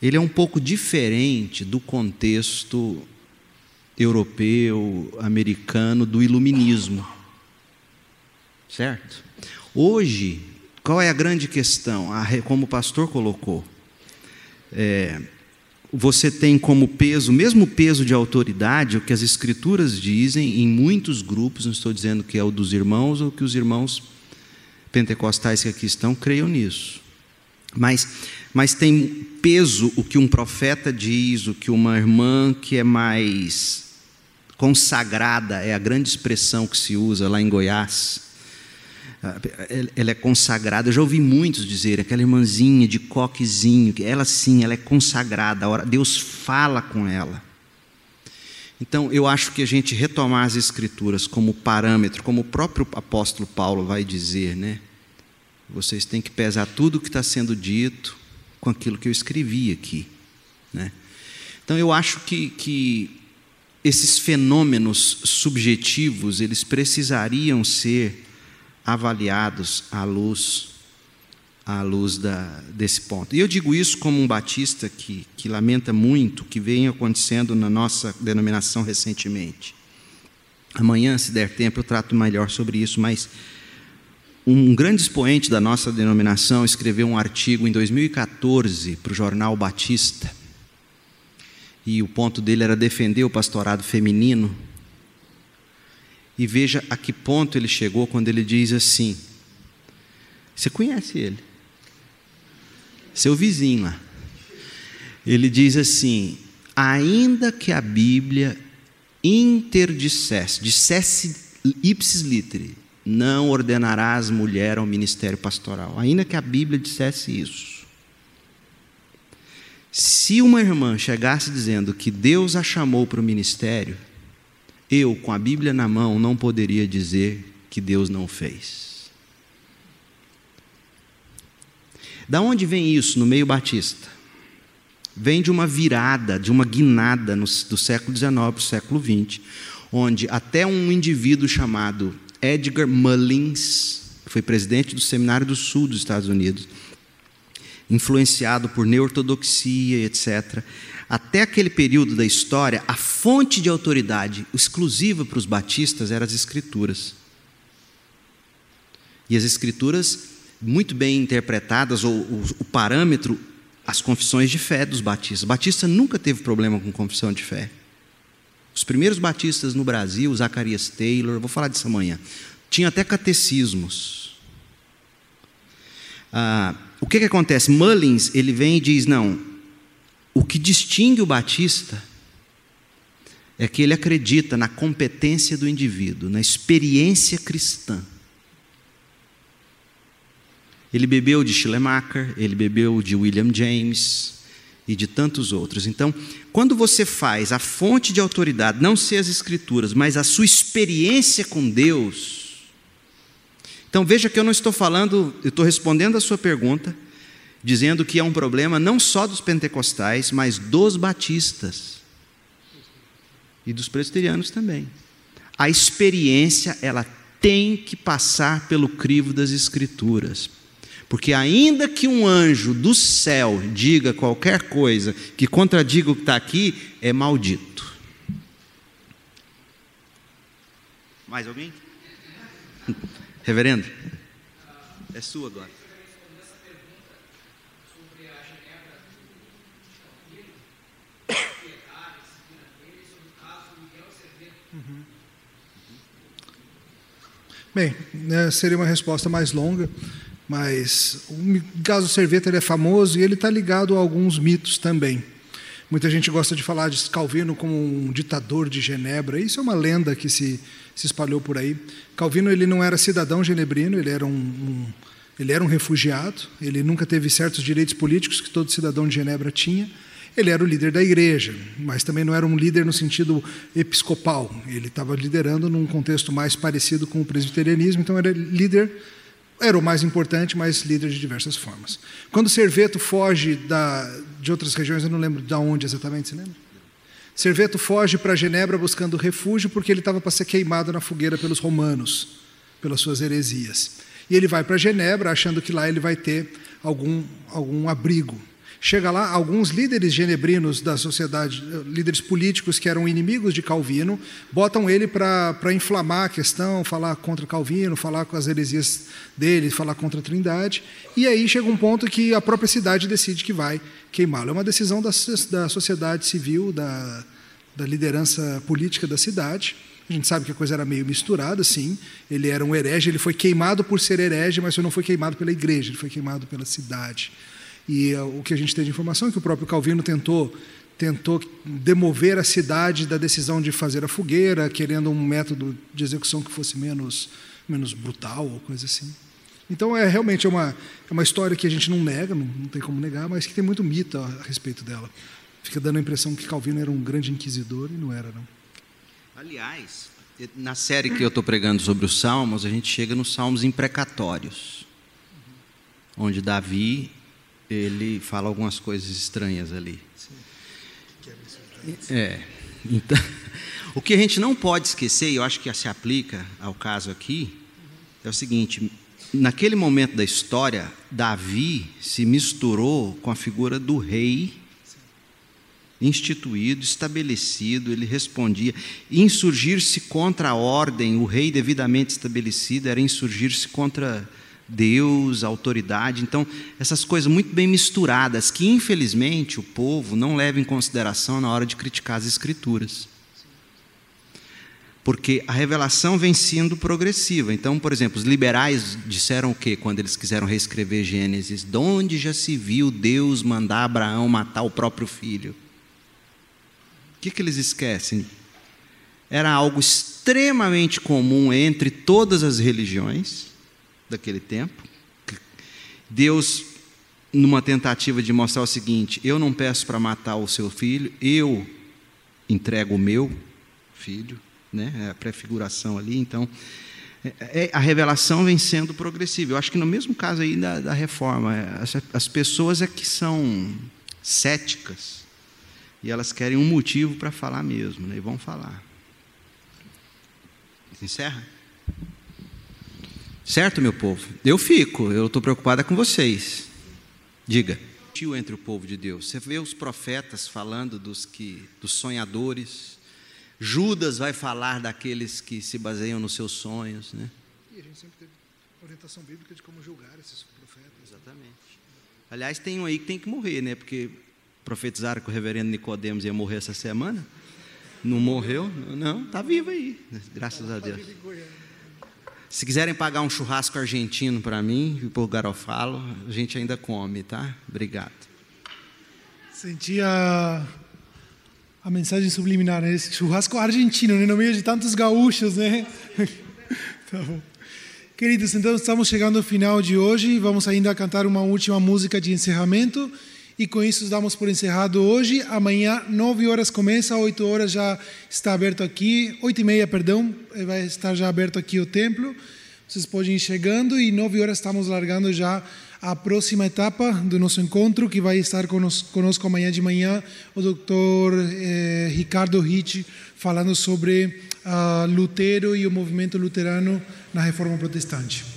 ele é um pouco diferente do contexto europeu, americano, do iluminismo. Certo? Hoje, qual é a grande questão? Como o pastor colocou, é, você tem como peso, mesmo peso de autoridade, o que as escrituras dizem em muitos grupos, não estou dizendo que é o dos irmãos ou que os irmãos pentecostais que aqui estão creiam nisso. Mas, mas tem peso o que um profeta diz, o que uma irmã que é mais consagrada, é a grande expressão que se usa lá em Goiás. Ela é consagrada. Eu já ouvi muitos dizer, aquela irmãzinha de coquezinho, que ela sim, ela é consagrada. Hora, Deus fala com ela. Então, eu acho que a gente retomar as Escrituras como parâmetro, como o próprio apóstolo Paulo vai dizer, né? Vocês têm que pesar tudo o que está sendo dito com aquilo que eu escrevi aqui. Né? Então, eu acho que, que esses fenômenos subjetivos, eles precisariam ser avaliados à luz, à luz da, desse ponto. E eu digo isso como um batista que, que lamenta muito o que vem acontecendo na nossa denominação recentemente. Amanhã, se der tempo, eu trato melhor sobre isso, mas um grande expoente da nossa denominação escreveu um artigo em 2014 para o jornal Batista. E o ponto dele era defender o pastorado feminino. E veja a que ponto ele chegou quando ele diz assim: Você conhece ele? Seu vizinho lá. Ele diz assim: Ainda que a Bíblia interdissesse, dissesse ipsis literi, não ordenarás mulher ao ministério pastoral, ainda que a Bíblia dissesse isso. Se uma irmã chegasse dizendo que Deus a chamou para o ministério, eu, com a Bíblia na mão, não poderia dizer que Deus não fez. Da onde vem isso no meio batista? Vem de uma virada, de uma guinada no, do século XIX para o século XX, onde até um indivíduo chamado Edgar Mullins, que foi presidente do Seminário do Sul dos Estados Unidos, influenciado por neortodoxia, etc. Até aquele período da história, a fonte de autoridade exclusiva para os batistas eram as Escrituras. E as Escrituras, muito bem interpretadas, ou o, parâmetro, as confissões de fé dos batistas. Batista nunca teve problema com confissão de fé. Os primeiros batistas no Brasil, Zacarias Taylor, vou falar disso amanhã, tinham até catecismos. Ah, o que, que acontece? Mullins, ele vem e diz, não, o que distingue o batista é que ele acredita na competência do indivíduo, na experiência cristã. Ele bebeu de Schleiermacher, ele bebeu de William James e de tantos outros. Então, quando você faz a fonte de autoridade não ser as escrituras, mas a sua experiência com Deus, então veja que eu não estou falando, eu estou respondendo a sua pergunta, dizendo que é um problema não só dos pentecostais, mas dos batistas e dos presbiterianos também. A experiência, ela tem que passar pelo crivo das escrituras. Porque ainda que um anjo do céu diga qualquer coisa que contradiga o que está aqui, é maldito. Mais alguém? Reverendo? É sua agora. Bem, né, seria uma resposta mais longa, mas o caso Serveta é famoso e ele está ligado a alguns mitos também. Muita gente gosta de falar de Calvino como um ditador de Genebra. Isso é uma lenda que se, se espalhou por aí. Calvino ele não era cidadão genebrino, ele era um, um, ele era um refugiado. Ele nunca teve certos direitos políticos que todo cidadão de Genebra tinha. Ele era o líder da igreja, mas também não era um líder no sentido episcopal. Ele estava liderando num contexto mais parecido com o presbiterianismo, então era líder era o mais importante, mas líder de diversas formas. Quando Serveto foge da, de outras regiões, eu não lembro de onde exatamente, você lembra? Serveto foge para Genebra buscando refúgio porque ele estava para ser queimado na fogueira pelos romanos, pelas suas heresias. E ele vai para Genebra achando que lá ele vai ter algum, algum abrigo. Chega lá, alguns líderes genebrinos da sociedade, líderes políticos que eram inimigos de Calvino, botam ele para inflamar a questão, falar contra Calvino, falar com as heresias dele, falar contra a Trindade. E aí chega um ponto que a própria cidade decide que vai queimá-lo. É uma decisão da, da sociedade civil, da, da liderança política da cidade. A gente sabe que a coisa era meio misturada, sim. Ele era um herege, ele foi queimado por ser herege, mas ele não foi queimado pela igreja, ele foi queimado pela cidade. E uh, o que a gente tem de informação é que o próprio Calvino tentou tentou demover a cidade da decisão de fazer a fogueira, querendo um método de execução que fosse menos menos brutal ou coisa assim. Então é realmente é uma é uma história que a gente não nega, não, não tem como negar, mas que tem muito mito a, a respeito dela. Fica dando a impressão que Calvino era um grande inquisidor e não era não. Aliás, na série que eu estou pregando sobre os Salmos, a gente chega nos Salmos imprecatórios, onde Davi ele fala algumas coisas estranhas ali. É. Então, o que a gente não pode esquecer, e eu acho que se aplica ao caso aqui, é o seguinte: naquele momento da história, Davi se misturou com a figura do rei instituído, estabelecido, ele respondia. Insurgir-se contra a ordem, o rei devidamente estabelecido, era insurgir-se contra Deus, autoridade. Então, essas coisas muito bem misturadas, que infelizmente o povo não leva em consideração na hora de criticar as Escrituras. Porque a revelação vem sendo progressiva. Então, por exemplo, os liberais disseram o quê quando eles quiseram reescrever Gênesis? De onde já se viu Deus mandar Abraão matar o próprio filho? O que, que eles esquecem? era algo extremamente comum entre todas as religiões daquele tempo. Deus, numa tentativa de mostrar o seguinte: eu não peço para matar o seu filho, eu entrego o meu filho, né? É a prefiguração ali. Então, é, é, a revelação vem sendo progressiva. Eu acho que no mesmo caso aí da, da reforma, é, as, as pessoas é que são céticas e elas querem um motivo para falar mesmo, né? e vão falar. Encerra? Certo, meu povo? Eu fico, eu estou preocupada com vocês. Diga. Entre o povo de Deus. Você vê os profetas falando dos que, dos sonhadores. Judas vai falar daqueles que se baseiam nos seus sonhos, né? E a gente sempre teve orientação bíblica de como julgar esses profetas. Exatamente. Aliás, tem um aí que tem que morrer, né? Porque profetizaram que o reverendo Nicodemos ia morrer essa semana. Não morreu? Não, está vivo aí, graças a Deus. Se quiserem pagar um churrasco argentino para mim e por Garofalo, a gente ainda come, tá? Obrigado. Senti a, a mensagem subliminar, né? Esse churrasco argentino, né? no meio de tantos gaúchos, né? tá bom. Queridos, então estamos chegando ao final de hoje. Vamos ainda cantar uma última música de encerramento. E com isso damos por encerrado hoje. Amanhã, 9 horas começa, 8 horas já está aberto aqui, 8 e meia, perdão, vai estar já aberto aqui o templo. Vocês podem ir chegando e 9 horas estamos largando já a próxima etapa do nosso encontro, que vai estar conosco, conosco amanhã de manhã, o doutor eh, Ricardo Hitch, falando sobre uh, Lutero e o movimento luterano na reforma protestante.